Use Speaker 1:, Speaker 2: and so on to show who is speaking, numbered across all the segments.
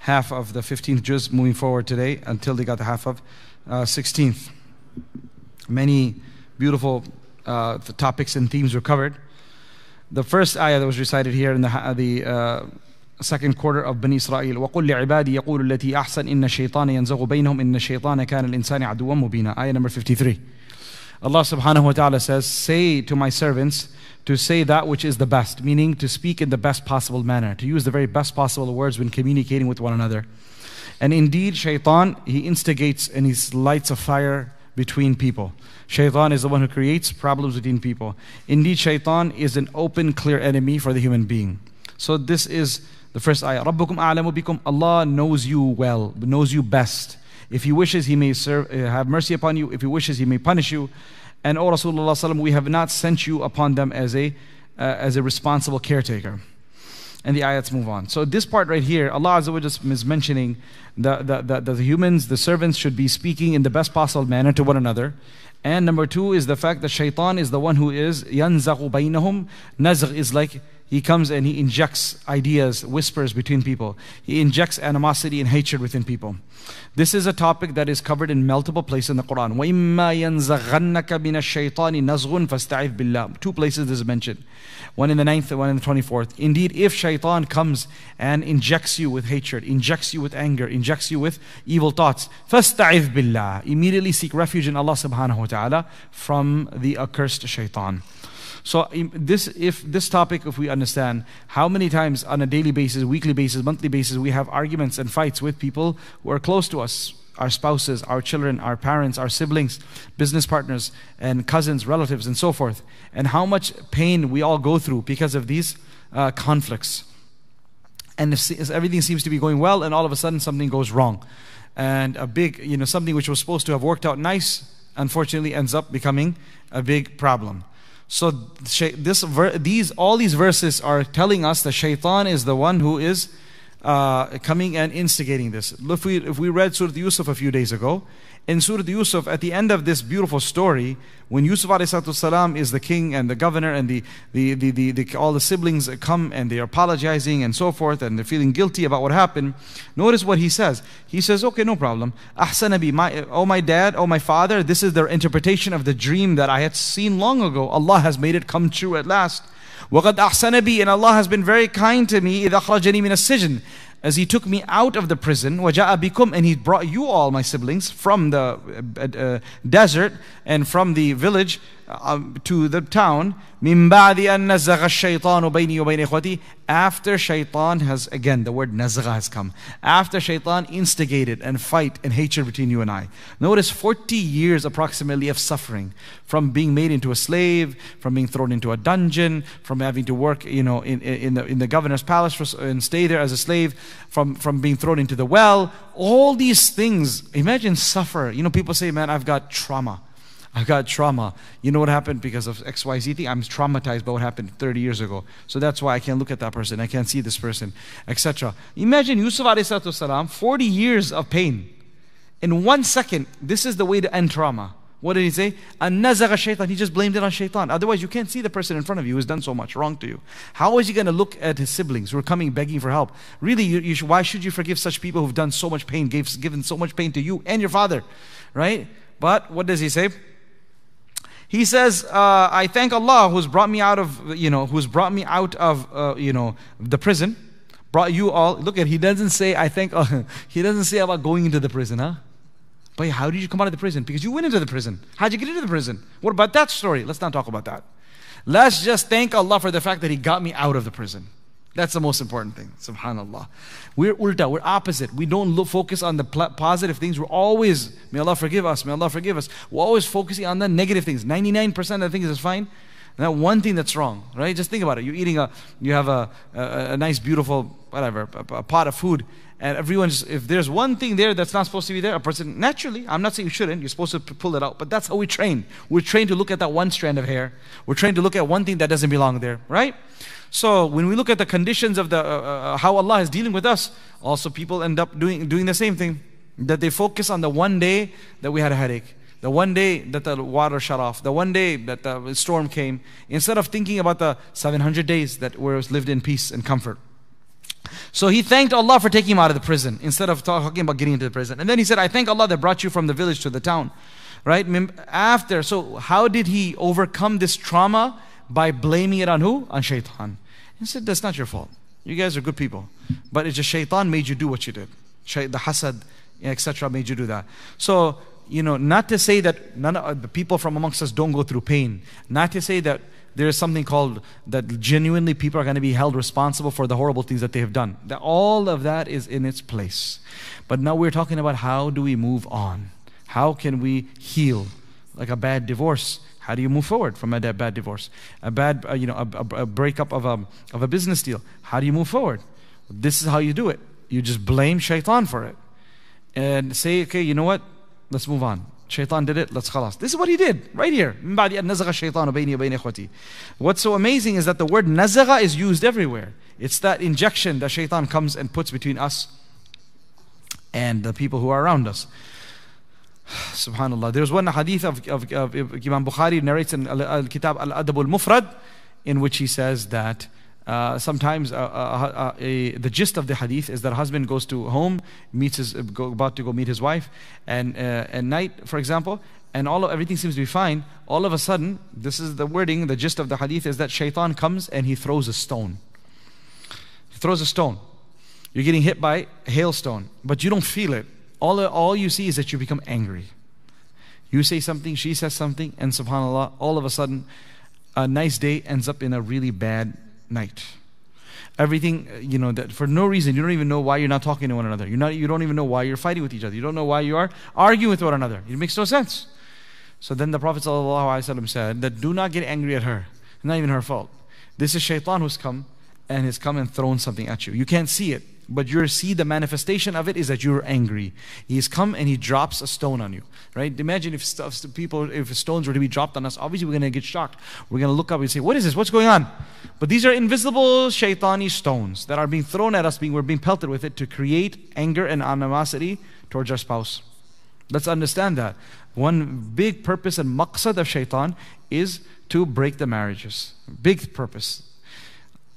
Speaker 1: half of the 15th juz moving forward today until they got the half of uh, 16th. Many beautiful uh, topics and themes were covered. The first ayah that was recited here in the, the uh, second quarter of Bani Israel وقل لعبادي يقول التي أحسن إن الشيطان ينزغ بينهم إن الشيطان كان الإنسان عدوا مبينا ayah number 53 Allah subhanahu wa ta'ala says, Say to my servants to say that which is the best, meaning to speak in the best possible manner, to use the very best possible words when communicating with one another. And indeed, shaitan, he instigates and he lights a fire between people. Shaitan is the one who creates problems between people. Indeed, shaitan is an open, clear enemy for the human being. So this is the first ayah. Rabbukum a'lamu bikum. Allah knows you well, knows you best. If he wishes, he may serve, uh, have mercy upon you. If he wishes, he may punish you. And O Rasulullah, we have not sent you upon them as a, uh, as a responsible caretaker. And the ayats move on. So, this part right here, Allah Azza is mentioning that the, the, the humans, the servants, should be speaking in the best possible manner to one another. And number two is the fact that shaitan is the one who is yanzaghu bainahum. Nazgh is like he comes and he injects ideas, whispers between people. He injects animosity and hatred within people. This is a topic that is covered in multiple places in the Quran. Two places this is mentioned. One in the ninth and one in the 24th. Indeed, if shaitan comes and injects you with hatred, injects you with anger, injects you with evil thoughts, فَاسْتَعِذْ بِاللَّهِ Immediately seek refuge in Allah subhanahu wa ta'ala from the accursed shaitan. So this, if this topic, if we understand how many times on a daily basis, weekly basis, monthly basis, we have arguments and fights with people who are close to us, our spouses, our children, our parents, our siblings, business partners, and cousins, relatives, and so forth, and how much pain we all go through because of these uh, conflicts. And if, everything seems to be going well, and all of a sudden something goes wrong, and a big, you know, something which was supposed to have worked out nice, unfortunately ends up becoming a big problem. So this these all these verses are telling us that shaitan is the one who is uh, coming and instigating this. If we, if we read Surah Yusuf a few days ago, in Surah Yusuf, at the end of this beautiful story, when Yusuf salam is the king and the governor and the, the, the, the, the, all the siblings come and they're apologizing and so forth and they're feeling guilty about what happened, notice what he says. He says, okay, no problem. Ahsanabi, my, oh my dad, oh my father, this is their interpretation of the dream that I had seen long ago. Allah has made it come true at last. وَقَدْ أَحْسَنَ بِي And Allah has been very kind to me إِذَا أَخْرَجَنِي مِنَ السِّجْنِ as he took me out of the prison, وَجَاءَ بِكُمْ And he brought you all, my siblings, from the uh, uh, desert and from the village uh, to the town. مِن بَعْدِ أَن نَزَغَ الشَّيْطَانُ بَيْنِي وَبَيْنِ إِخْوَتِي After shaitan has, again, the word nazgha has come. After shaitan instigated and fight and hatred between you and I. Notice 40 years approximately of suffering from being made into a slave, from being thrown into a dungeon, from having to work, you know, in, in, the, in the governor's palace for, and stay there as a slave, from, from being thrown into the well. All these things, imagine suffer. You know, people say, man, I've got trauma. I've got trauma. You know what happened because of XYZ thing? I'm traumatized by what happened 30 years ago. So that's why I can't look at that person. I can't see this person, etc. Imagine Yusuf salam, 40 years of pain. In one second, this is the way to end trauma. What did he say? An-nazaga shaitan. He just blamed it on shaitan. Otherwise, you can't see the person in front of you who's done so much wrong to you. How is he going to look at his siblings who are coming begging for help? Really, you, you why should you forgive such people who've done so much pain, gave, given so much pain to you and your father? Right? But what does he say? He says, uh, I thank Allah who's brought me out of, you know, who's brought me out of, uh, you know, the prison, brought you all. Look at, he doesn't say, I thank, uh, he doesn't say about going into the prison, huh? But how did you come out of the prison? Because you went into the prison. How'd you get into the prison? What about that story? Let's not talk about that. Let's just thank Allah for the fact that He got me out of the prison. That's the most important thing. Subhanallah. We're ulta, we're opposite. We don't look, focus on the positive things. We're always, may Allah forgive us, may Allah forgive us. We're always focusing on the negative things. 99% of the things is fine. And that one thing that's wrong, right? Just think about it. You're eating a, you have a, a, a nice, beautiful, whatever, a, a pot of food, and everyone's if there's one thing there that's not supposed to be there a person naturally i'm not saying you shouldn't you're supposed to pull it out but that's how we train. We're trained to look at that one strand of hair. We're trained to look at one thing that doesn't belong there right? So when we look at the conditions of the uh, uh, how allah is dealing with us also people end up doing doing the same thing that they focus on the one day that we had a headache the one day that the water shut off, the one day that the storm came, instead of thinking about the 700 days that we lived in peace and comfort. So he thanked Allah for taking him out of the prison instead of talking about getting into the prison. And then he said, I thank Allah that brought you from the village to the town. Right? After, so how did he overcome this trauma? By blaming it on who? On shaitan. He said, That's not your fault. You guys are good people. But it's just shaitan made you do what you did. The hasad, etc., made you do that. So, you know, not to say that none of the people from amongst us don't go through pain. Not to say that there is something called that genuinely people are going to be held responsible for the horrible things that they have done. That all of that is in its place. But now we're talking about how do we move on? How can we heal? Like a bad divorce. How do you move forward from a bad divorce? A bad, uh, you know, a, a, a breakup of a, of a business deal. How do you move forward? This is how you do it. You just blame shaitan for it. And say, okay, you know what? Let's move on. Shaitan did it, let's khalas. This is what he did, right here. What's so amazing is that the word nazaga is used everywhere. It's that injection that shaitan comes and puts between us and the people who are around us. Subhanallah. There's one hadith of, of, of Imam Bukhari narrates in Al-Kitab Al-Adab al-Mufrad in which he says that uh, sometimes uh, uh, a, the gist of the hadith is that a husband goes to home, meets his, go, about to go meet his wife, and at night, for example, and all of everything seems to be fine. All of a sudden, this is the wording, the gist of the hadith is that shaitan comes and he throws a stone. He throws a stone. You're getting hit by hailstone, but you don't feel it. All, all you see is that you become angry. You say something, she says something, and subhanAllah, all of a sudden, a nice day ends up in a really bad night. Everything, uh, you know, that for no reason, you don't even know why you're not talking to one another. You're not, you don't even know why you're fighting with each other. You don't know why you are arguing with one another. It makes no sense. So then the Prophet ﷺ said that do not get angry at her. It's not even her fault. This is shaitan who's come and has come and thrown something at you. You can't see it but you see the manifestation of it is that you're angry. He's come and he drops a stone on you, right? Imagine if stuff, people, if stones were to be dropped on us, obviously we're going to get shocked. We're going to look up and say, "What is this? What's going on?" But these are invisible shaitani stones that are being thrown at us, being we're being pelted with it to create anger and animosity towards our spouse. Let's understand that. One big purpose and maqsad of shaitan is to break the marriages. Big purpose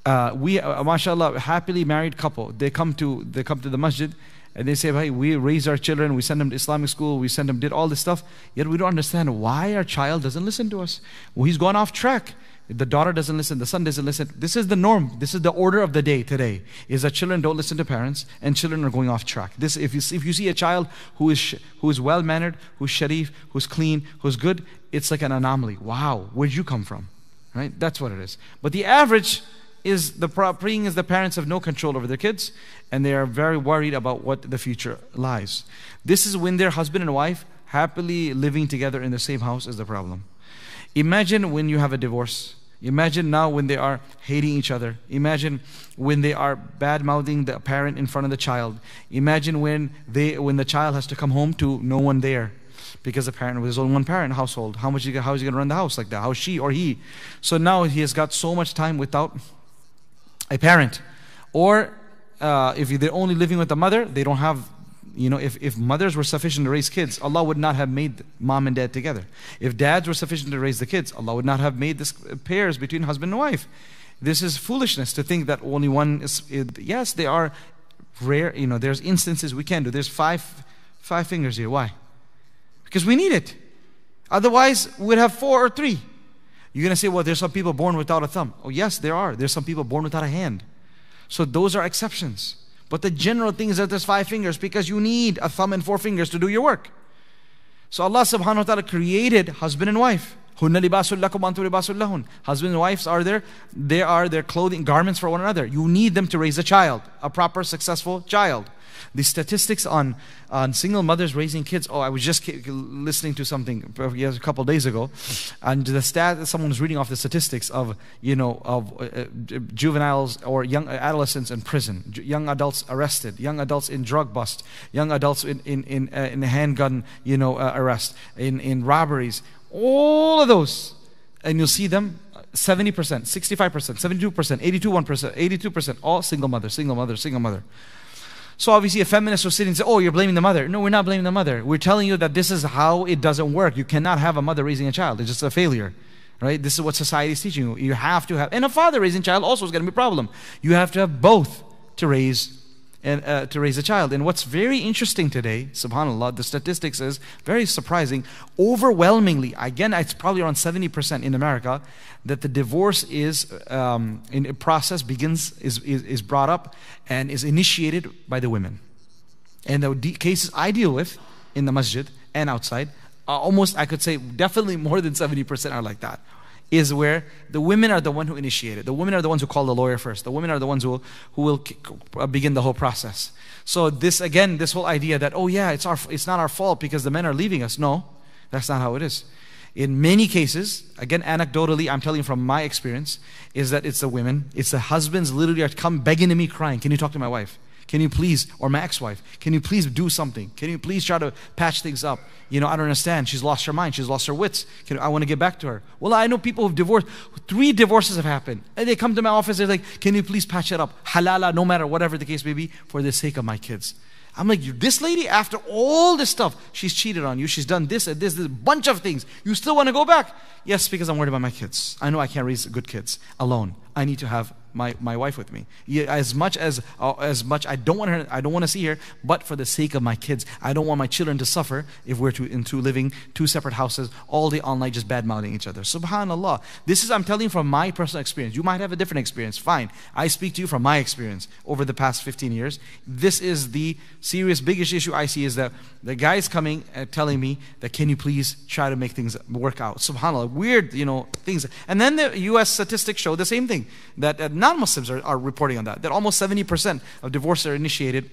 Speaker 1: uh, we, uh, mashallah, happily married couple, they come to, they come to the masjid and they say, hey, we raise our children, we send them to Islamic school, we send them, did all this stuff, yet we don't understand why our child doesn't listen to us. Well, he's gone off track. The daughter doesn't listen, the son doesn't listen. This is the norm. This is the order of the day today. Is that children don't listen to parents and children are going off track. This, if you, if you see a child who is, who is well mannered, who's sharif, who's clean, who's good, it's like an anomaly. Wow, where'd you come from? Right? That's what it is. But the average is the praying is the parents have no control over their kids and they are very worried about what the future lies. This is when their husband and wife happily living together in the same house is the problem. Imagine when you have a divorce. Imagine now when they are hating each other. Imagine when they are bad mouthing the parent in front of the child. Imagine when they when the child has to come home to no one there because the parent was only one parent household. How much how is he going to run the house like that? How she or he? So now he has got so much time without a parent. Or uh, if they're only living with the mother, they don't have, you know, if, if mothers were sufficient to raise kids, Allah would not have made mom and dad together. If dads were sufficient to raise the kids, Allah would not have made this pairs between husband and wife. This is foolishness to think that only one is. Yes, they are rare. You know, there's instances we can do. There's five, five fingers here. Why? Because we need it. Otherwise, we'd have four or three. You're to say, well, there's some people born without a thumb. Oh, yes, there are. There's some people born without a hand. So those are exceptions. But the general thing is that there's five fingers because you need a thumb and four fingers to do your work. So Allah subhanahu wa ta'ala created husband and wife. Husband and wives are there, they are their clothing garments for one another. You need them to raise a child, a proper, successful child. The statistics on, on single mothers raising kids. Oh, I was just listening to something a couple days ago, and the stat someone was reading off the statistics of you know of uh, uh juveniles or young adolescents in prison, young adults arrested, young adults in drug bust, young adults in in in, uh, in handgun you know uh, arrest, in in robberies, all of those, and you'll see them 70%, 65%, 72%, 82%, 82%, all single mother, single mother, single mother. So obviously a feminist will sit and say, oh, you're blaming the mother. No, we're not blaming the mother. We're telling you that this is how it doesn't work. You cannot have a mother raising a child. It's just a failure. Right? This is what society is teaching you. You have to have, and a father raising a child also is going to be a problem. You have to have both. to raise and uh, to raise a child. And what's very interesting today, subhanallah, the statistics is very surprising. Overwhelmingly, again, it's probably around 70% in America, that the divorce is um, in a process begins is, is, is brought up and is initiated by the women. And the cases I deal with in the masjid and outside, uh, almost I could say definitely more than 70% are like that is where the women are the one who initiate it. The women are the ones who call the lawyer first. The women are the ones who, who will uh, begin the whole process. So this again, this whole idea that oh yeah, it's our it's not our fault because the men are leaving us. No, that's not how it is. In many cases, again anecdotally, I'm telling you from my experience, is that it's the women, it's the husbands literally are come begging to me, crying, "Can you talk to my wife? Can you please, or ex wife, can you please do something? Can you please try to patch things up? You know, I don't understand. She's lost her mind. She's lost her wits. Can, I want to get back to her. Well, I know people who've divorced. Three divorces have happened. And they come to my office, they're like, Can you please patch it up? Halala, no matter whatever the case may be, for the sake of my kids. I'm like, this lady, after all this stuff, she's cheated on you, she's done this and this, this bunch of things. You still want to go back? Yes, because I'm worried about my kids. I know I can't raise good kids alone. I need to have my, my wife with me. As much as uh, as much I don't want her, I don't want to see her, but for the sake of my kids, I don't want my children to suffer if we're to, into living two separate houses all day all night just bad mouthing each other. Subhanallah. This is I'm telling you from my personal experience. You might have a different experience. Fine. I speak to you from my experience over the past 15 years. This is the serious biggest issue I see is that the guy's coming and telling me that can you please try to make things work out. Subhanallah. Weird, you know, things. And then the US statistics show the same thing that non Muslims are, are reporting on that. That almost 70% of divorces are initiated.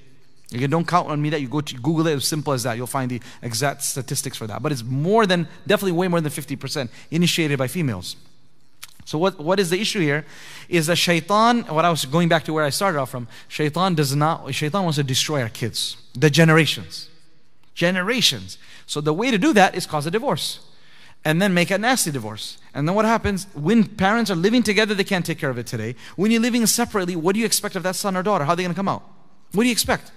Speaker 1: Again, don't count on me that you go to Google it as simple as that. You'll find the exact statistics for that. But it's more than, definitely way more than 50% initiated by females. So what, what is the issue here is that shaitan, what I was going back to where I started off from, shaitan does not, shaitan wants to destroy our kids, the generations. Generations. So the way to do that is cause a divorce and then make a nasty divorce. And then what happens? When parents are living together, they can't take care of it today. When you're living separately, what do you expect of that son or daughter? How are they going to come out? What do you expect?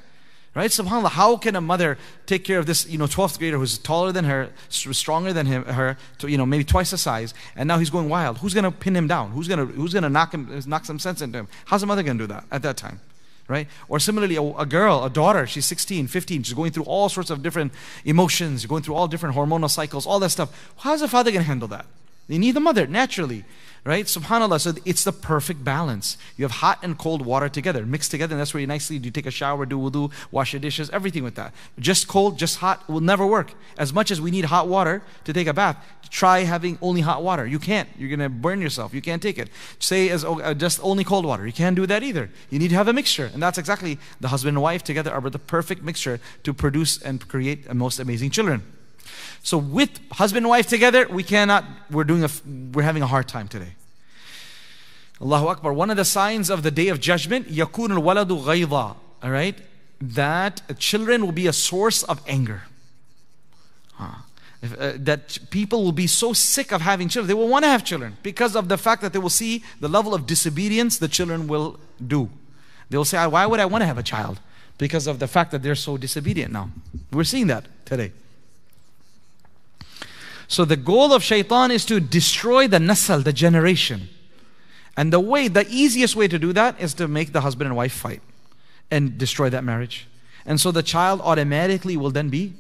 Speaker 1: Right? SubhanAllah, how can a mother take care of this, you know, 12th grader who's taller than her, stronger than him, her, to, you know, maybe twice the size, and now he's going wild? Who's going to pin him down? Who's going to, who's going to knock him, knock some sense into him? How's a mother going to do that at that time? Right? Or similarly, a, a, girl, a daughter, she's 16, 15, she's going through all sorts of different emotions, going through all different hormonal cycles, all that stuff. How's a father going to handle that? They need the mother, naturally right? Subhanallah. So it's the perfect balance. You have hot and cold water together, mixed together, and that's where you nicely do take a shower, do wudu, wash your dishes, everything with that. Just cold, just hot will never work. As much as we need hot water to take a bath, try having only hot water. You can't. You're gonna burn yourself. You can't take it. Say as uh, just only cold water. You can't do that either. You need to have a mixture, and that's exactly the husband and wife together are the perfect mixture to produce and create the most amazing children. So with husband and wife together, we cannot, we're doing a, we're having a hard time today. Allahu Akbar. One of the signs of the day of judgment, yakun al-waladu ghayda. All right? That children will be a source of anger. Huh. If, uh, that people will be so sick of having children. They will want to have children because of the fact that they will see the level of disobedience the children will do. They will say, why would I want to have a child? Because of the fact that they're so disobedient now. We're seeing that today. So the goal of shaitan is to destroy the nasl, the generation. And the way, the easiest way to do that is to make the husband and wife fight and destroy that marriage. And so the child automatically will then be,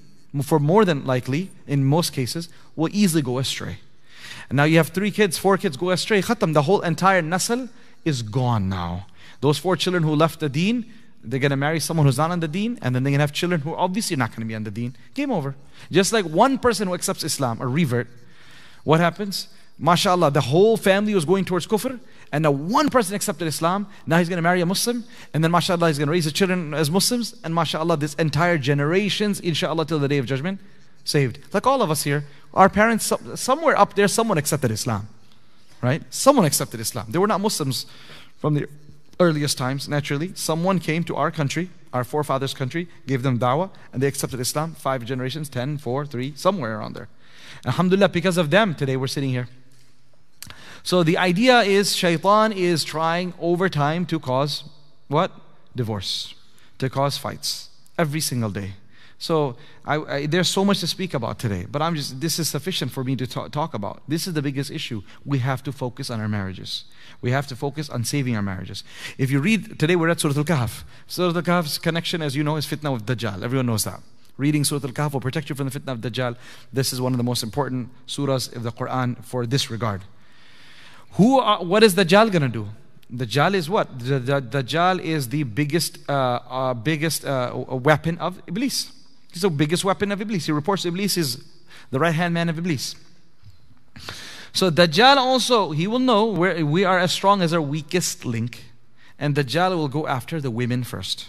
Speaker 1: for more than likely, in most cases, will easily go astray. And now you have three kids, four kids go astray. Khatam, the whole entire nasl is gone now. Those four children who left the deen, they're going to marry someone who's not on the deen, and then they're going to have children who are obviously not going to be on the deen. Game over. Just like one person who accepts Islam, a revert, what happens? MashaAllah, the whole family was going towards kufr, and now one person accepted Islam. Now he's going to marry a Muslim, and then MashaAllah, he's going to raise his children as Muslims, and MashaAllah, this entire generations, inshaAllah, till the day of judgment, saved. Like all of us here, our parents, somewhere up there, someone accepted Islam. Right? Someone accepted Islam. They were not Muslims from the earliest times, naturally, someone came to our country, our forefathers' country, gave them dawah, and they accepted Islam. Five generations, ten, four, three, somewhere around there. Alhamdulillah, because of them, today we're sitting here. So the idea is shaitan is trying over time to cause what? Divorce, to cause fights every single day. So I, I, there's so much to speak about today, but I'm just this is sufficient for me to talk, talk about. This is the biggest issue. We have to focus on our marriages. We have to focus on saving our marriages. If you read today, we're at Surah Al-Kahf. Surah Al-Kahf's connection, as you know, is fitna with Dajjal. Everyone knows that. Reading Surah Al-Kahf will protect you from the fitna of Dajjal. This is one of the most important surahs of the Quran for this regard. Who? Are, what is Dajjal gonna do? Dajjal is what? The, the, Dajjal is the biggest, uh, uh, biggest uh, weapon of Iblis. He's the biggest weapon of Iblis. He reports Iblis is the right hand man of Iblis. So Dajjal also, he will know where we are as strong as our weakest link. And Dajjal will go after the women first,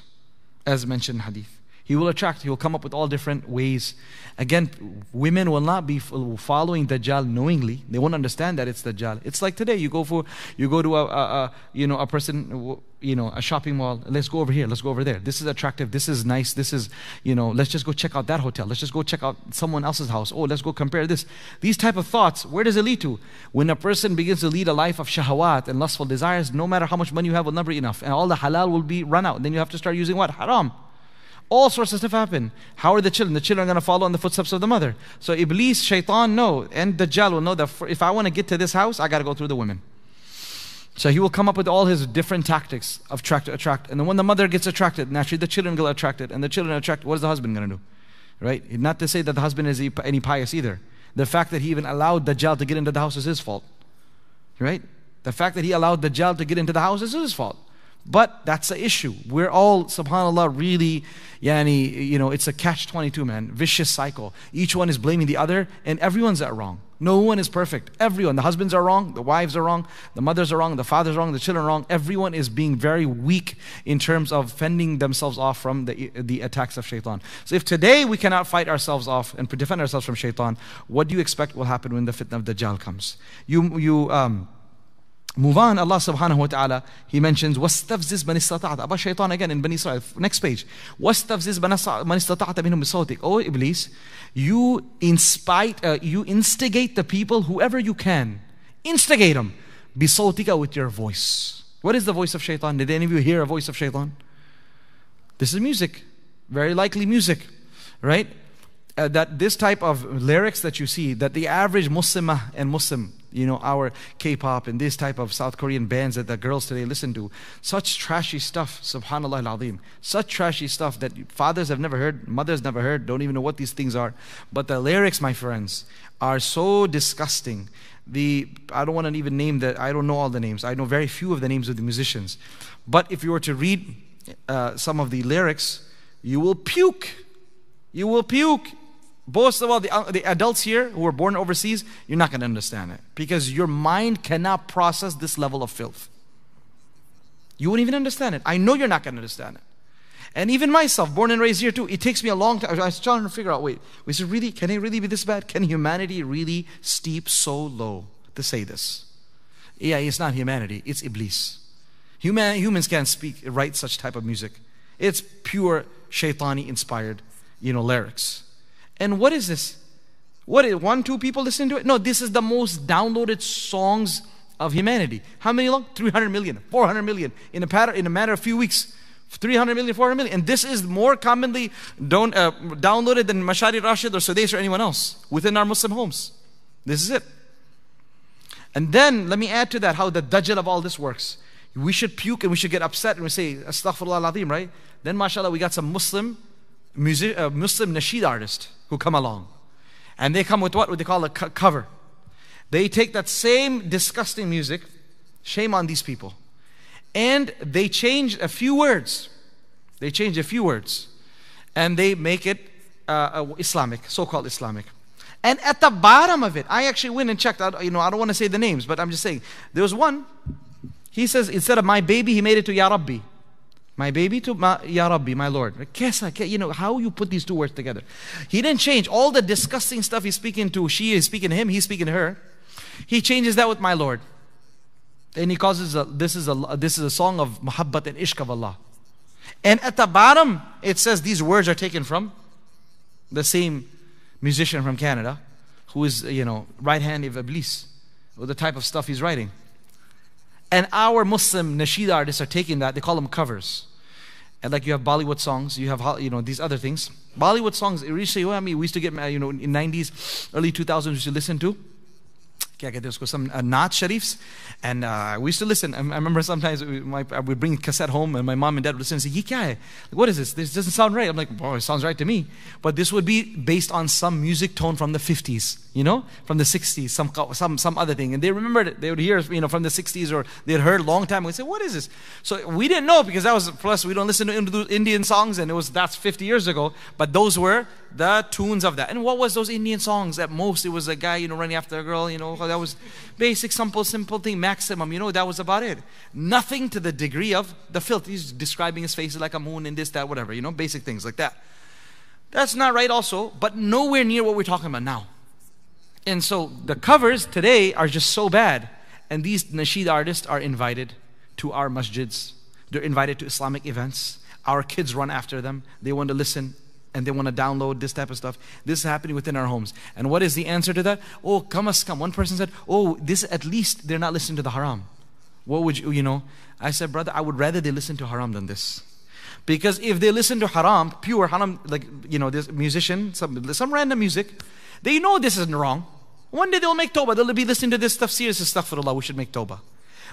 Speaker 1: as mentioned in Hadith. He will attract, he will come up with all different ways. Again, women will not be following Dajjal knowingly. They won't understand that it's Dajjal. It's like today, you go for, you go to a, a, a, you know, a person, you know, a shopping mall. Let's go over here. Let's go over there. This is attractive. This is nice. This is, you know, let's just go check out that hotel. Let's just go check out someone else's house. Oh, let's go compare this. These type of thoughts, where does it lead to? When a person begins to lead a life of shahawat and lustful desires, no matter how much money you have will never be enough. And all the halal will be run out. Then you have to start using what? Haram. All sorts of stuff happen. How are the children? The children are going to follow in the footsteps of the mother. So Iblis, Shaitan know, and Dajjal will know that if I want to get to this house, I got to go through the women. So he will come up with all his different tactics of attract attract. And then when the mother gets attracted, naturally the children get attracted. And the children attract, what is the husband going to do? Right? Not to say that the husband is any pious either. The fact that he even allowed Dajjal to get into the house is his fault. Right? The fact that he allowed Dajjal to get into the house is his fault. But that's the issue. We're all, subhanAllah, really, yani, you know, it's a catch 22, man. Vicious cycle. Each one is blaming the other, and everyone's at wrong. No one is perfect. Everyone. The husbands are wrong, the wives are wrong, the mothers are wrong, the fathers are wrong, the children are wrong. Everyone is being very weak in terms of fending themselves off from the, the attacks of shaitan. So if today we cannot fight ourselves off and defend ourselves from shaitan, what do you expect will happen when the fitna of Dajjal comes? You, you, um, Move on, Allah subhanahu wa ta'ala, He mentions, وَاسْتَفْزِزْ مَنِ اسْتَطَعْتَ About shaitan again in Bani Israel. Next page. وَاسْتَفْزِزْ مَنِ اسْتَطَعْتَ مِنْهُمْ بِصَوْتِكَ Oh Iblis, you inspite, uh, you instigate the people, whoever you can. Instigate them. بِصَوْتِكَ with your voice. What is the voice of shaitan? Did any of you hear a voice of shaitan? This is music. Very likely music. Right? Uh, that this type of lyrics that you see, that the average Muslimah and Muslim you know, our K-pop and this type of South Korean bands that the girls today listen to. Such trashy stuff, subhanAllah al-azim. Such trashy stuff that fathers have never heard, mothers never heard, don't even know what these things are. But the lyrics, my friends, are so disgusting. The I don't want to even name that. I don't know all the names. I know very few of the names of the musicians. But if you were to read uh, some of the lyrics, you will puke. You will puke most of all, the, uh, the adults here who were born overseas, you're not going to understand it because your mind cannot process this level of filth. You wouldn't even understand it. I know you're not going to understand it. And even myself, born and raised here too, it takes me a long time. I was trying to figure out wait, is it really, can it really be this bad? Can humanity really steep so low to say this? Yeah, it's not humanity, it's Iblis. Human, humans can't speak, write such type of music. It's pure shaitani inspired, you know, lyrics. And what is this? What is one, two people listen to it? No, this is the most downloaded songs of humanity. How many long? 300 million, 400 million in a, pattern, in a matter of few weeks. 300 million, 400 million. And this is more commonly don't, uh, downloaded than Mashari Rashid or Sudais or anyone else within our Muslim homes. This is it. And then let me add to that how the dajjal of all this works. We should puke and we should get upset and we say, Astaghfirullah al right? Then, mashallah, we got some Muslim music, uh, Muslim nasheed artist who come along. And they come with what they call a cover. They take that same disgusting music, shame on these people, and they change a few words. They change a few words, and they make it uh, Islamic, so-called Islamic. And at the bottom of it, I actually went and checked out. You know, I don't want to say the names, but I'm just saying there was one. He says instead of my baby, he made it to Ya Rabbi. My baby to my, Ya Rabbi, my Lord. You know, how you put these two words together. He didn't change all the disgusting stuff he's speaking to. She is speaking to him, he's speaking to her. He changes that with my Lord. And he causes this a, this is a, this is a song of muhabbat and ishq of Allah. And at the bottom, it says these words are taken from the same musician from Canada who is, you know, right hand of Iblis, or the type of stuff he's writing. And our Muslim nasheed artists are taking that, they call them covers. And like you have Bollywood songs, you have you know these other things. Bollywood songs, initially, I mean, we used to get you know in 90s, early 2000s, we used to listen to क्या कहते हैं उसको some uh, Naat Sharifs and uh, we used to listen I, I remember sometimes we, my, I would bring cassette home and my mom and dad would listen and say ye kya hai? Like, what is this this doesn't sound right I'm like boy it sounds right to me but this would be based on some music tone from the 50s you know from the 60s some some some other thing and they remembered it they would hear you know from the 60s or they had heard a long time ago and say what is this so we didn't know because that was plus we don't listen to Indian songs and it was that's 50 years ago but those were the tunes of that and what was those Indian songs at most it was a guy you know running after a girl you know that was basic, simple, simple thing, maximum. You know, that was about it. Nothing to the degree of the filth. He's describing his face like a moon and this, that, whatever. You know, basic things like that. That's not right, also, but nowhere near what we're talking about now. And so the covers today are just so bad. And these nasheed artists are invited to our masjids. They're invited to Islamic events. Our kids run after them. They want to listen and they want to download this type of stuff. This is happening within our homes. And what is the answer to that? Oh, come as come. One person said, Oh, this at least they're not listening to the haram. What would you, you know? I said, Brother, I would rather they listen to haram than this. Because if they listen to haram, pure haram, like, you know, this musician, some, some random music, they know this isn't wrong. One day they'll make tawbah. They'll be listening to this stuff serious stuff for Allah. We should make tawbah.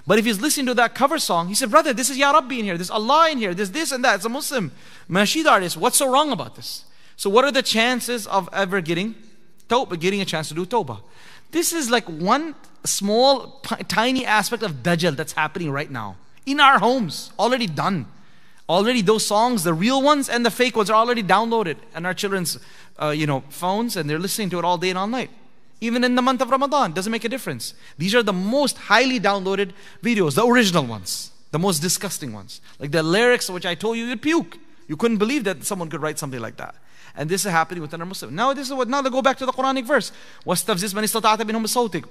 Speaker 1: But if he's listening to that cover song, he said, Brother, this is Ya Rabbi in here, there's Allah in here, there's this and that. It's a Muslim nasheed artist. What's so wrong about this? So, what are the chances of ever getting tawbah, getting a chance to do tawbah? This is like one small, tiny aspect of Dajjal that's happening right now in our homes, already done. Already, those songs, the real ones and the fake ones, are already downloaded on our children's, uh, you know, phones, and they're listening to it all day and all night Even in the month of Ramadan, doesn't make a difference. These are the most highly downloaded videos, the original ones, the most disgusting ones. Like the lyrics, which I told you, you'd puke. You couldn't believe that someone could write something like that. And this is happening within our Muslim. Now this is what. Now they go back to the Quranic verse. وَاسْتَفْزِزْ مَنِ اسْتَطَعْتَ مِنْهُمْ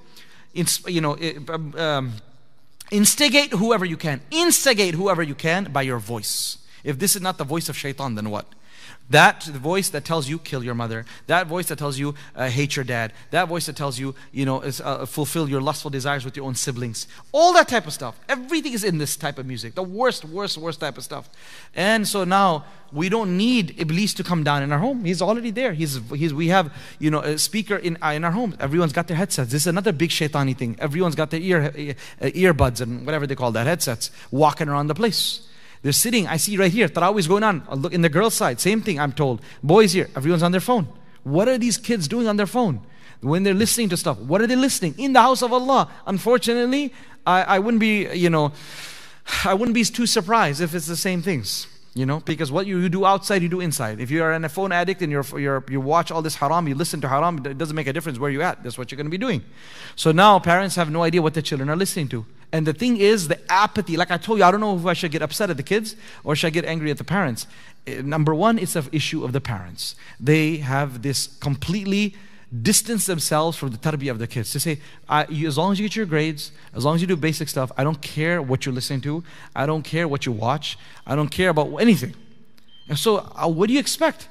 Speaker 1: بِصَوْتِكَ You know, um, um, instigate whoever you can. Instigate whoever you can by your voice. If this is not the voice of shaitan, then what? That voice that tells you kill your mother. That voice that tells you uh, hate your dad. That voice that tells you you know is, uh, fulfill your lustful desires with your own siblings. All that type of stuff. Everything is in this type of music. The worst, worst, worst type of stuff. And so now we don't need Iblis to come down in our home. He's already there. He's, he's we have you know a speaker in uh, in our home. Everyone's got their headsets. This is another big shaitani thing. Everyone's got their ear uh, earbuds and whatever they call that headsets walking around the place. They're sitting, I see right here, Tarawih is going on. Look in the girls' side, same thing, I'm told. Boys here, everyone's on their phone. What are these kids doing on their phone? When they're listening to stuff, what are they listening? In the house of Allah. Unfortunately, I, I wouldn't be, you know, I wouldn't be too surprised if it's the same things. You know, because what you, you do outside, you do inside. If you are a phone addict and you're, you're, you watch all this haram, you listen to haram, it doesn't make a difference where you're at. That's what you're going to be doing. So now parents have no idea what their children are listening to. And the thing is, the apathy, like I told you, I don't know if I should get upset at the kids or should I get angry at the parents. Eh, number one, it's an issue of the parents. They have this completely distance themselves from the tarbiyah of the kids. To say, you, as long as you get your grades, as long as you do basic stuff, I don't care what you're listening to, I don't care what you watch, I don't care about anything. And so, uh, what do you expect?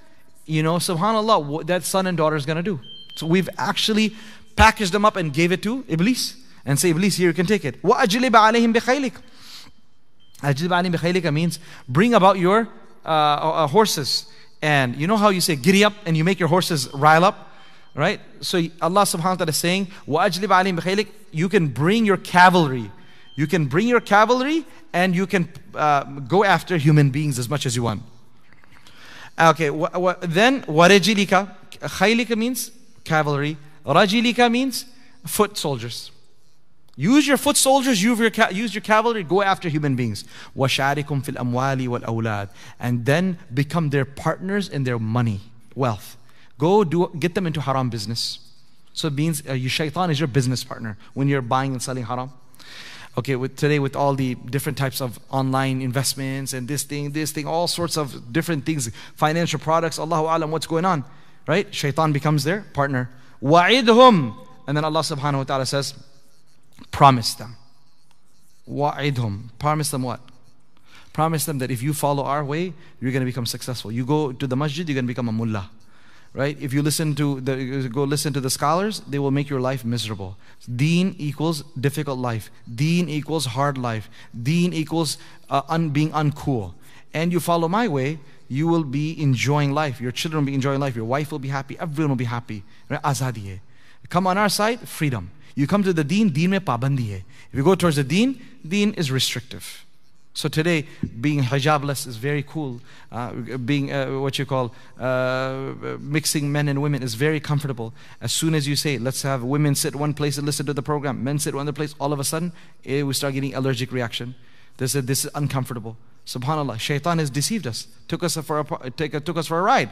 Speaker 1: You know, subhanAllah, what that son and daughter is going to do. So, we've actually packaged them up and gave it to Iblis and say, Iblis, here you can take it. وَأَجْلِبَ عَلَيْهِمْ بِخَيْلِكَ أَجْلِبَ عَلَيْهِمْ بِخَيْلِكَ means bring about your uh, uh, horses. And you know how you say giddy up and you make your horses rile up? Right? So Allah subhanahu wa ta'ala is saying, وَأَجْلِبَ عَلَيْهِمْ بِخَيْلِكَ You can bring your cavalry. You can bring your cavalry and you can uh, go after human beings as much as you want. Okay, then وَرَجِلِكَ خَيْلِكَ means cavalry. Rajilika means foot soldiers. Use your foot soldiers, use your, use your cavalry, go after human beings. وَشَارِكُمْ فِي الْأَمْوَالِ وَالْأَوْلَادِ And then become their partners in their money, wealth. Go do, get them into haram business. So it means uh, your shaitan is your business partner when you're buying and selling haram. Okay, with today with all the different types of online investments and this thing, this thing, all sorts of different things, financial products, Allahu Alam, what's going on? Right? Shaitan becomes their partner. وَعِدْهُمْ And then Allah subhanahu wa ta'ala says, Promise them. Wa'idhum. Promise them what? Promise them that if you follow our way, you're going to become successful. You go to the masjid, you're going to become a mullah. Right? If you listen to the go listen to the scholars, they will make your life miserable. Deen equals difficult life. Deen equals hard life. Deen equals uh, un, being uncool. and you follow my way, you will be enjoying life. Your children will be enjoying life. Your wife will be happy. Everyone will be happy. Right? Azadi. Come on our side, freedom. You come to the deen, deen mein pabandi hai. If you go towards the deen, deen is restrictive. So today, being hijabless is very cool. Uh, being uh, what you call uh, mixing men and women is very comfortable. As soon as you say, let's have women sit one place and listen to the program, men sit one other place, all of a sudden, eh, we start getting allergic reaction. They said, this is uncomfortable. Subhanallah, shaitan has deceived us, took us for a, took us for a ride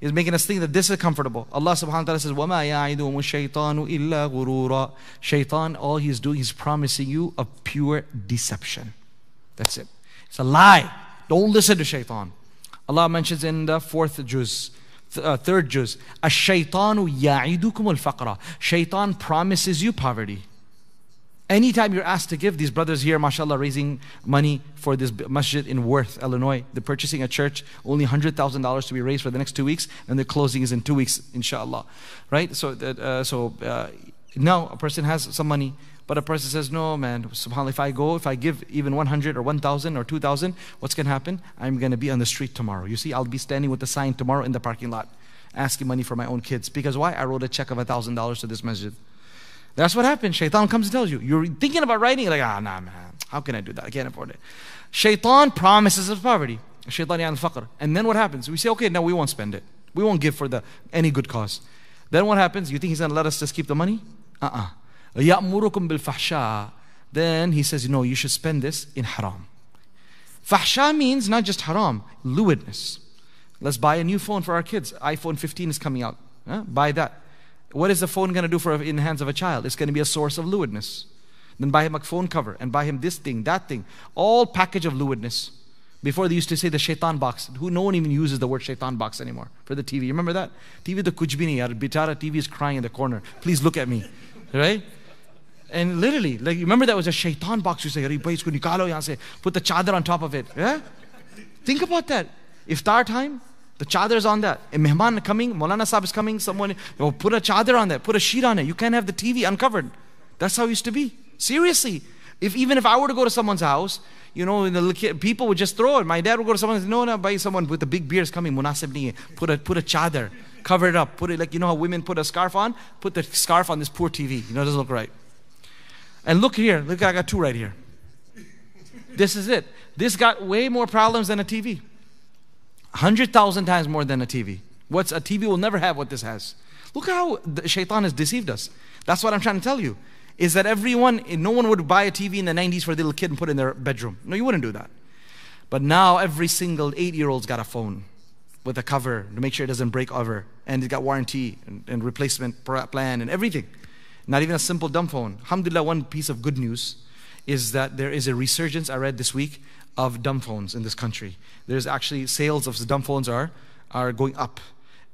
Speaker 1: He's making us think that this is comfortable. Allah subhanahu wa ta'ala says, وَمَا يَعِدُهُمُ الشَّيْطَانُ إِلَّا غُرُورًا Shaitan, all he's doing, he's promising you a pure deception. That's it. It's a lie. Don't listen to shaitan. Allah mentions in the fourth juz, uh, third juz, الشَّيْطَانُ يَعِدُكُمُ الْفَقْرَ Shaitan promises you poverty. Anytime you're asked to give, these brothers here, mashallah, raising money for this masjid in Worth, Illinois. They're purchasing a church, only $100,000 to be raised for the next two weeks, and the closing is in two weeks, inshallah. Right? So, uh, so uh, now a person has some money, but a person says, no, man, subhanAllah, if I go, if I give even 100 or 1,000 or 2,000, what's going to happen? I'm going to be on the street tomorrow. You see, I'll be standing with the sign tomorrow in the parking lot, asking money for my own kids. Because why? I wrote a check of $1,000 to this masjid. That's what happens. Shaitan comes and tells you. You're thinking about writing, like, ah, nah, man, how can I do that? I can't afford it. Shaitan promises us poverty. Shaitan al faqr. And then what happens? We say, okay, no, we won't spend it. We won't give for the any good cause. Then what happens? You think he's going to let us just keep the money? Uh-uh. يَأْمُرُكُمْ بِالْفَحْشَاءِ Then he says, no, you should spend this in haram. Fahsha means not just haram, lewdness. Let's buy a new phone for our kids. iPhone 15 is coming out. Huh? Buy that. What is the phone going to do for in the hands of a child? It's going to be a source of lewdness. Then buy him a phone cover and buy him this thing, that thing. All package of lewdness. Before they used to say the shaitan box. Who no one even uses the word shaitan box anymore for the TV. You remember that? TV the kujbini, yaar. Bitara TV is crying in the corner. Please look at me. Right? And literally, like remember that was a shaitan box. You say, put the chadar on top of it. Yeah? Think about that. Iftar time, the chadar is on that. A mehman coming, Molana Sahib is coming, someone, oh, put a chadar on that, put a sheet on it. You can't have the TV uncovered. That's how it used to be. Seriously. If even if I were to go to someone's house, you know, the people would just throw it. My dad would go to someone, no, no, buy someone with the big beers coming, munasib nahi Put a put a chadar, cover it up, put it like you know how women put a scarf on, put the scarf on this poor TV. You know, it doesn't look right. And look here, look, I got two right here. This is it. This got way more problems than a TV. 100,000 times more than a TV. What's a TV will never have what this has. Look how the shaitan has deceived us. That's what I'm trying to tell you. Is that everyone, no one would buy a TV in the 90s for a little kid and put it in their bedroom. No, you wouldn't do that. But now every single eight year old's got a phone with a cover to make sure it doesn't break over. And it's got warranty and, and replacement plan and everything. Not even a simple dumb phone. Alhamdulillah, one piece of good news is that there is a resurgence I read this week of dumb phones in this country. There's actually sales of dumb phones are, are going up.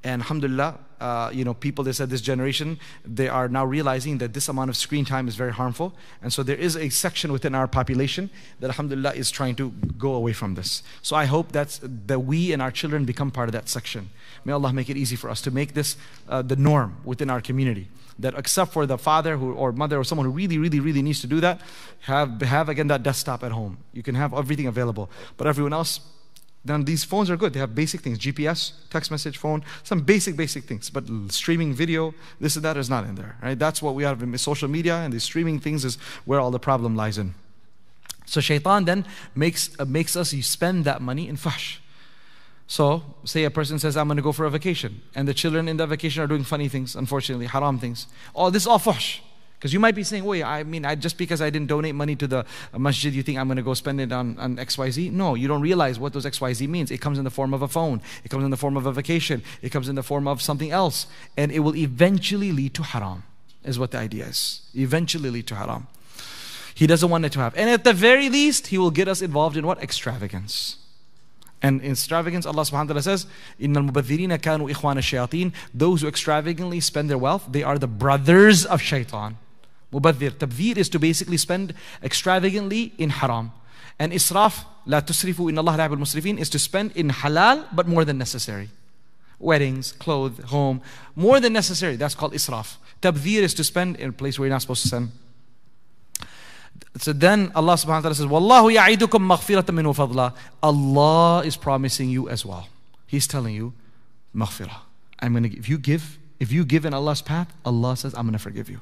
Speaker 1: And alhamdulillah, uh, you know, people, they said this generation, they are now realizing that this amount of screen time is very harmful. And so there is a section within our population that alhamdulillah is trying to go away from this. So I hope that's, that we and our children become part of that section. May Allah make it easy for us to make this uh, the norm within our community that except for the father who, or mother or someone who really, really, really needs to do that, have, have again that desktop at home. You can have everything available. But everyone else, then these phones are good. They have basic things GPS, text message, phone, some basic, basic things. But streaming video, this and that is not in there. Right? That's what we have in social media, and these streaming things is where all the problem lies in. So shaitan then makes, uh, makes us spend that money in fash. So, say a person says, I'm going to go for a vacation, and the children in that vacation are doing funny things, unfortunately, haram things. Oh, this is all fuhsh. Because you might be saying, wait, I mean, I, just because I didn't donate money to the masjid, you think I'm going to go spend it on, on XYZ? No, you don't realize what those XYZ means. It comes in the form of a phone, it comes in the form of a vacation, it comes in the form of something else. And it will eventually lead to haram, is what the idea is. Eventually lead to haram. He doesn't want it to happen. And at the very least, he will get us involved in what? Extravagance. And in extravagance, Allah subhanahu wa ta'ala says, Innal mubadhirina kanu ikhwana shayateen. Those who extravagantly spend their wealth, they are the brothers of shaitan. Mubadhir. Tabdhir is to basically spend extravagantly in haram. And israf, la tusrifu in Allah al musrifin, is to spend in halal but more than necessary. Weddings, clothes, home, more than necessary. That's called israf. Tabdhir is to spend in a place where you're not supposed to spend. So then Allah subhanahu wa ta'ala says, Wallahu ya'idukum maghfiratan minu fadla. Allah is promising you as well. He's telling you, maghfirah. I'm gonna if you give, if you give in Allah's path, Allah says, I'm gonna forgive you.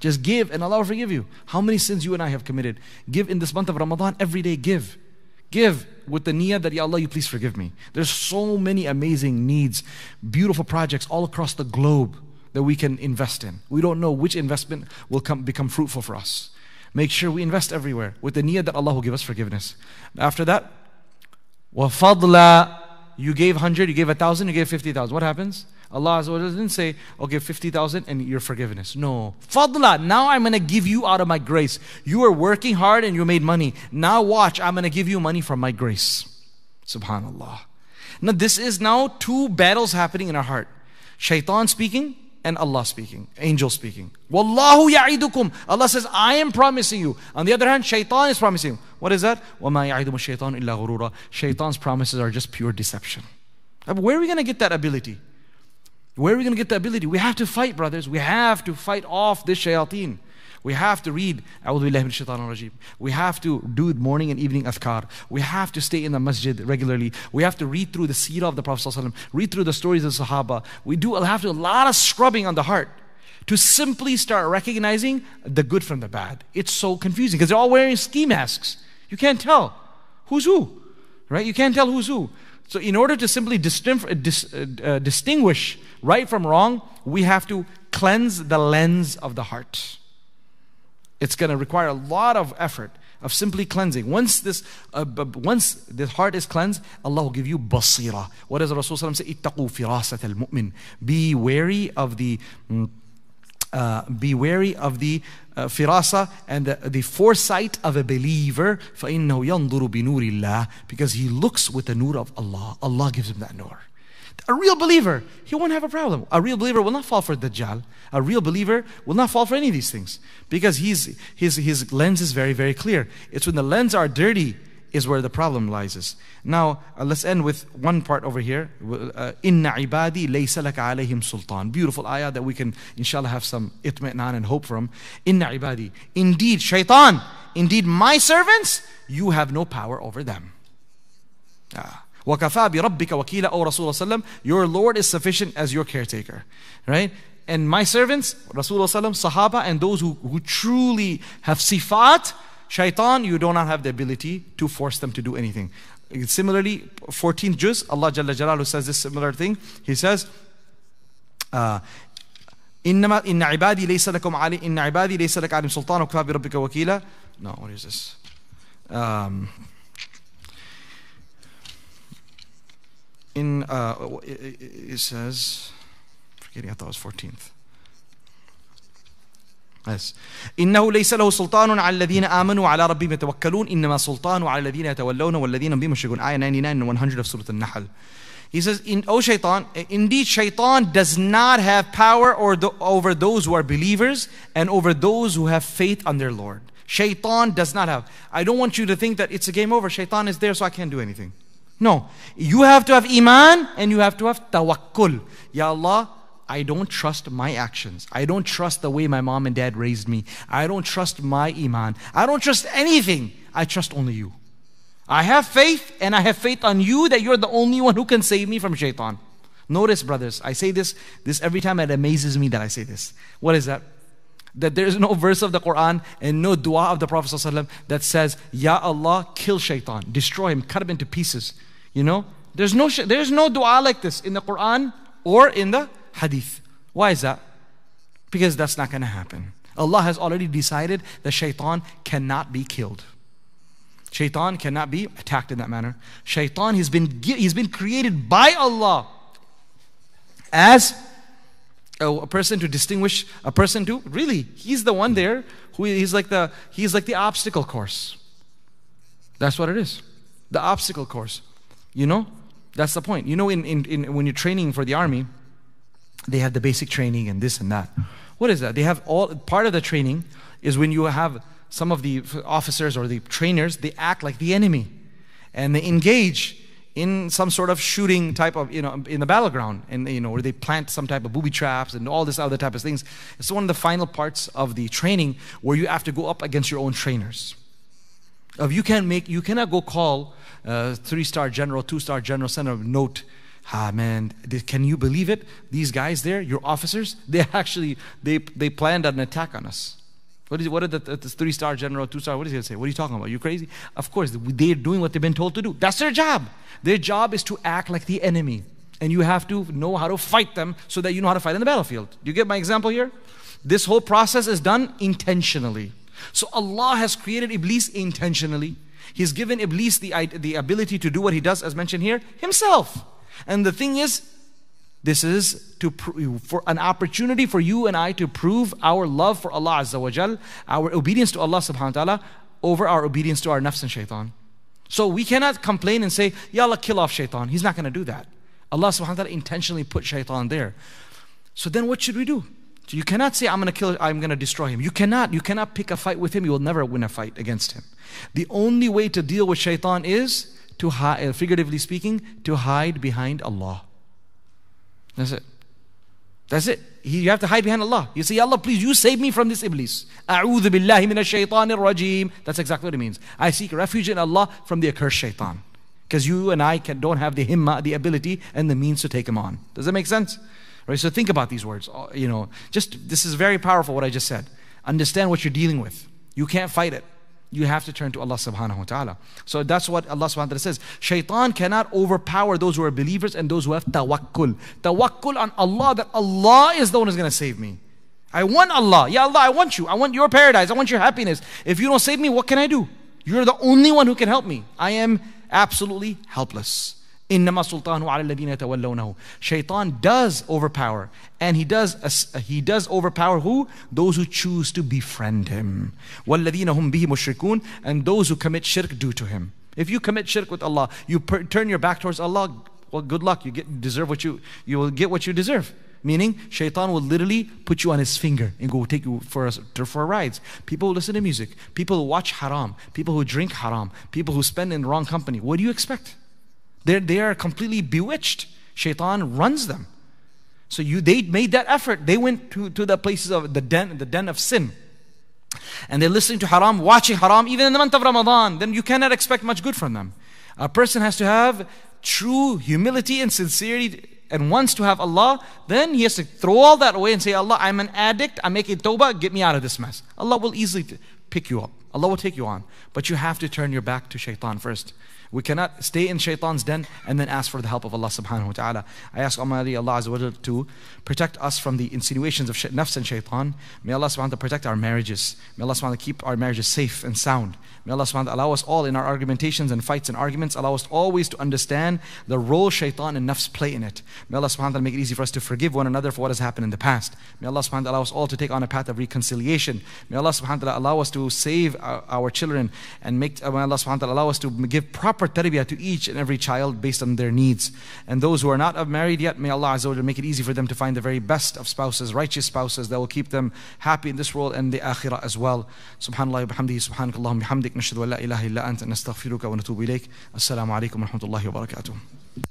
Speaker 1: Just give and Allah will forgive you. How many sins you and I have committed? Give in this month of Ramadan every day, give. Give with the niyyah that, Ya Allah, you please forgive me. There's so many amazing needs, beautiful projects all across the globe that we can invest in. We don't know which investment will come, become fruitful for us. Make sure we invest everywhere with the niyyah that Allah will give us forgiveness. After that, وَفَضْلًا You gave 100, you gave 1,000, you gave 50,000. What happens? Allah didn't say, okay, 50,000 and your forgiveness. No. Fadla, now I'm going to give you out of my grace. You were working hard and you made money. Now watch, I'm going to give you money from my grace. Subhanallah. Now this is now two battles happening in our heart. Shaitan speaking and Allah speaking, angel speaking. Wallahu ya'idukum. Allah says, I am promising you. On the other hand, shaitan is promising. What is that? وَمَا يَعِدُمُ الشَّيْطَانُ إِلَّا غُرُورًا Shaitan's promises are just pure deception. Where are we going to get that ability? Where are we going to get the ability? We have to fight, brothers. We have to fight off this shayateen. We have to read We have to do morning and evening adhkar. We have to stay in the masjid regularly. We have to read through the seerah of the Prophet read through the stories of the Sahaba. We do have to a lot of scrubbing on the heart to simply start recognizing the good from the bad. It's so confusing because they're all wearing ski masks. You can't tell who's who, right? You can't tell who's who. So, in order to simply uh, uh, uh, distinguish right from wrong, we have to cleanse the lens of the heart. It's going to require a lot of effort of simply cleansing. Once this, uh, once the heart is cleansed, Allah will give you basira. What does Rasulullah say? Ittaqu firasat al-mu'min. Be wary of the. Mm, uh, be wary of the uh, firasa and the, the, foresight of a believer فَإِنَّهُ يَنْظُرُ بِنُورِ اللَّهِ because he looks with the nur of Allah Allah gives him that nur a real believer, he won't have a problem. A real believer will not fall for Dajjal. A real believer will not fall for any of these things because he's, his, his lens is very, very clear. It's when the lens are dirty is where the problem lies. Now, uh, let's end with one part over here. Uh, Inna ibadi laysa laka alayhim sultan. Beautiful ayah that we can, inshallah, have some itmi'nan and hope from. Inna ibadi. Indeed, shaitan. Indeed, my servants, you have no power over them. Ah. وَكَفَى بِرَبِّكَ وَكِيلًا O Rasulullah Your Lord is sufficient as your caretaker. Right? And my servants, Rasulullah Sahaba, and those who, who truly have sifat, shaitan, you do not have the ability to force them to do anything. Similarly, 14th juz, Allah Jalla Jalalu says this similar thing. He says, uh, إنما إن عبادي ليس لكم علي إن عبادي ليس لك عليهم سلطان وكفى بربك وكيلا. No, what is this? Um, in uh, it says forgetting I thought it was 14th Yes. إنه ليس له سلطان على الذين آمنوا على ربهم يتوكلون إنما سلطان على الذين يتولون والذين بهم يشركون آية 99 and 100 of Surah Al-Nahl He says, in, O shaitan, indeed shaitan does not have power or the, over those who are believers and over those who have faith on their Lord. Shaitan does not have. I don't want you to think that it's a game over. Shaitan is there so I can't do anything. No. You have to have iman and you have to have tawakkul. Ya Allah, I don't trust my actions. I don't trust the way my mom and dad raised me. I don't trust my iman. I don't trust anything. I trust only you. I have faith and I have faith on you that you're the only one who can save me from shaitan. Notice, brothers, I say this, this every time it amazes me that I say this. What is that? That there is no verse of the Quran and no dua of the Prophet ﷺ that says, Ya Allah, kill shaitan, destroy him, cut him into pieces. You know, there's no, there's no dua like this in the Quran or in the Hadith. Why is that? Because that's not going to happen. Allah has already decided that shaitan cannot be killed. Shaitan cannot be attacked in that manner. Shaitan, he's been, he's been created by Allah as a, a person to distinguish a person to really he's the one there who he's like the he's like the obstacle course that's what it is the obstacle course you know? That's the point. You know, in, in, in, when you're training for the army, they have the basic training and this and that. What is that? They have all, part of the training is when you have some of the officers or the trainers, they act like the enemy. And they engage in some sort of shooting type of, you know, in the battleground, and you know, where they plant some type of booby traps and all this other type of things. It's one of the final parts of the training where you have to go up against your own trainers. Of you can't make, you cannot go call uh, three-star general, two-star general, send a note. Ah man, can you believe it? These guys there, your officers, they actually they they planned an attack on us. What is what did the, the three star general, two star? What is he gonna say? What are you talking about? You crazy? Of course, they're doing what they've been told to do. That's their job. Their job is to act like the enemy, and you have to know how to fight them so that you know how to fight in the battlefield. Do you get my example here? This whole process is done intentionally. So Allah has created Iblis intentionally. He's given Iblis the, the ability to do what he does, as mentioned here, himself. And the thing is, this is to for an opportunity for you and I to prove our love for Allah Azza wa Jal, our obedience to Allah subhanahu wa ta'ala over our obedience to our nafs and shaitan. So we cannot complain and say, Ya Allah, kill off shaitan. He's not going to do that. Allah subhanahu wa ta'ala intentionally put shaitan there. So then what should we do? So you cannot say, I'm going to kill, I'm going to destroy him. You cannot. You cannot pick a fight with him. You will never win a fight against him. The only way to deal with shaitan is to hide, figuratively speaking, to hide behind Allah. That's it. That's it. You have to hide behind Allah. You say, Allah, please, you save me from this Iblis. That's exactly what it means. I seek refuge in Allah from the accursed shaitan. Because you and I can, don't have the himma, the ability, and the means to take him on. Does that make sense? Right? So think about these words. Uh, you know, just this is very powerful what I just said. Understand what you're dealing with. You can't fight it you have to turn to Allah subhanahu wa ta'ala. So that's what Allah subhanahu wa ta'ala says. Shaitan cannot overpower those who are believers and those who have tawakkul. Tawakkul on Allah that Allah is the one who's to save me. I want Allah. Ya Allah, I want you. I want your paradise. I want your happiness. If you don't save me, what can I do? You're the only one who can help me. I am absolutely helpless. إنما سلطانه على الذين يتولونه. Shaitan does overpower, and he does he does overpower who? Those who choose to befriend him. والذين هم به مشركون, and those who commit shirk due to him. If you commit shirk with Allah, you per- turn your back towards Allah. Well, good luck. You get deserve what you you will get what you deserve. Meaning, shaitan will literally put you on his finger and go take you for a, for a rides. People who listen to music, people who watch haram, people who drink haram, people who spend in wrong company. What do you expect? They're, they are completely bewitched. Shaitan runs them. So you, they made that effort. They went to, to the places of the den, the den of sin. And they're listening to haram, watching haram, even in the month of Ramadan. Then you cannot expect much good from them. A person has to have true humility and sincerity and wants to have Allah, then he has to throw all that away and say, Allah, I'm an addict, I'm making tawbah, get me out of this mess. Allah will easily pick you up. Allah will take you on. But you have to turn your back to shaitan first. We cannot stay in shaitan's den and then ask for the help of Allah subhanahu wa ta'ala. I ask Almighty Allah Azza wa to protect us from the insinuations of nafs and shaitan. May Allah subhanahu wa ta'ala protect our marriages. May Allah subhanahu wa ta'ala keep our marriages safe and sound. May Allah subhanahu wa ta'ala allow us all in our argumentations and fights and arguments, allow us always to understand the role shaitan and nafs play in it. May Allah subhanahu wa ta'ala make it easy for us to forgive one another for what has happened in the past. May Allah subhanahu wa ta'ala allow us all to take on a path of reconciliation. May Allah subhanahu wa ta'ala allow us to save our, our children and make, uh, may Allah subhanahu wa ta'ala allow us to give proper proper tarbiyah to each and every child based on their needs. And those who are not married yet, may Allah Azza wa Jalla make it easy for them to find the very best of spouses, righteous spouses that will keep them happy in this world and the akhirah as well. Subhanallah wa bihamdihi, subhanakallahum bihamdik, nashhadu an la ilaha illa anta, nastaghfiruka wa natubu ilayk. Assalamu alaikum wa rahmatullahi wa barakatuh.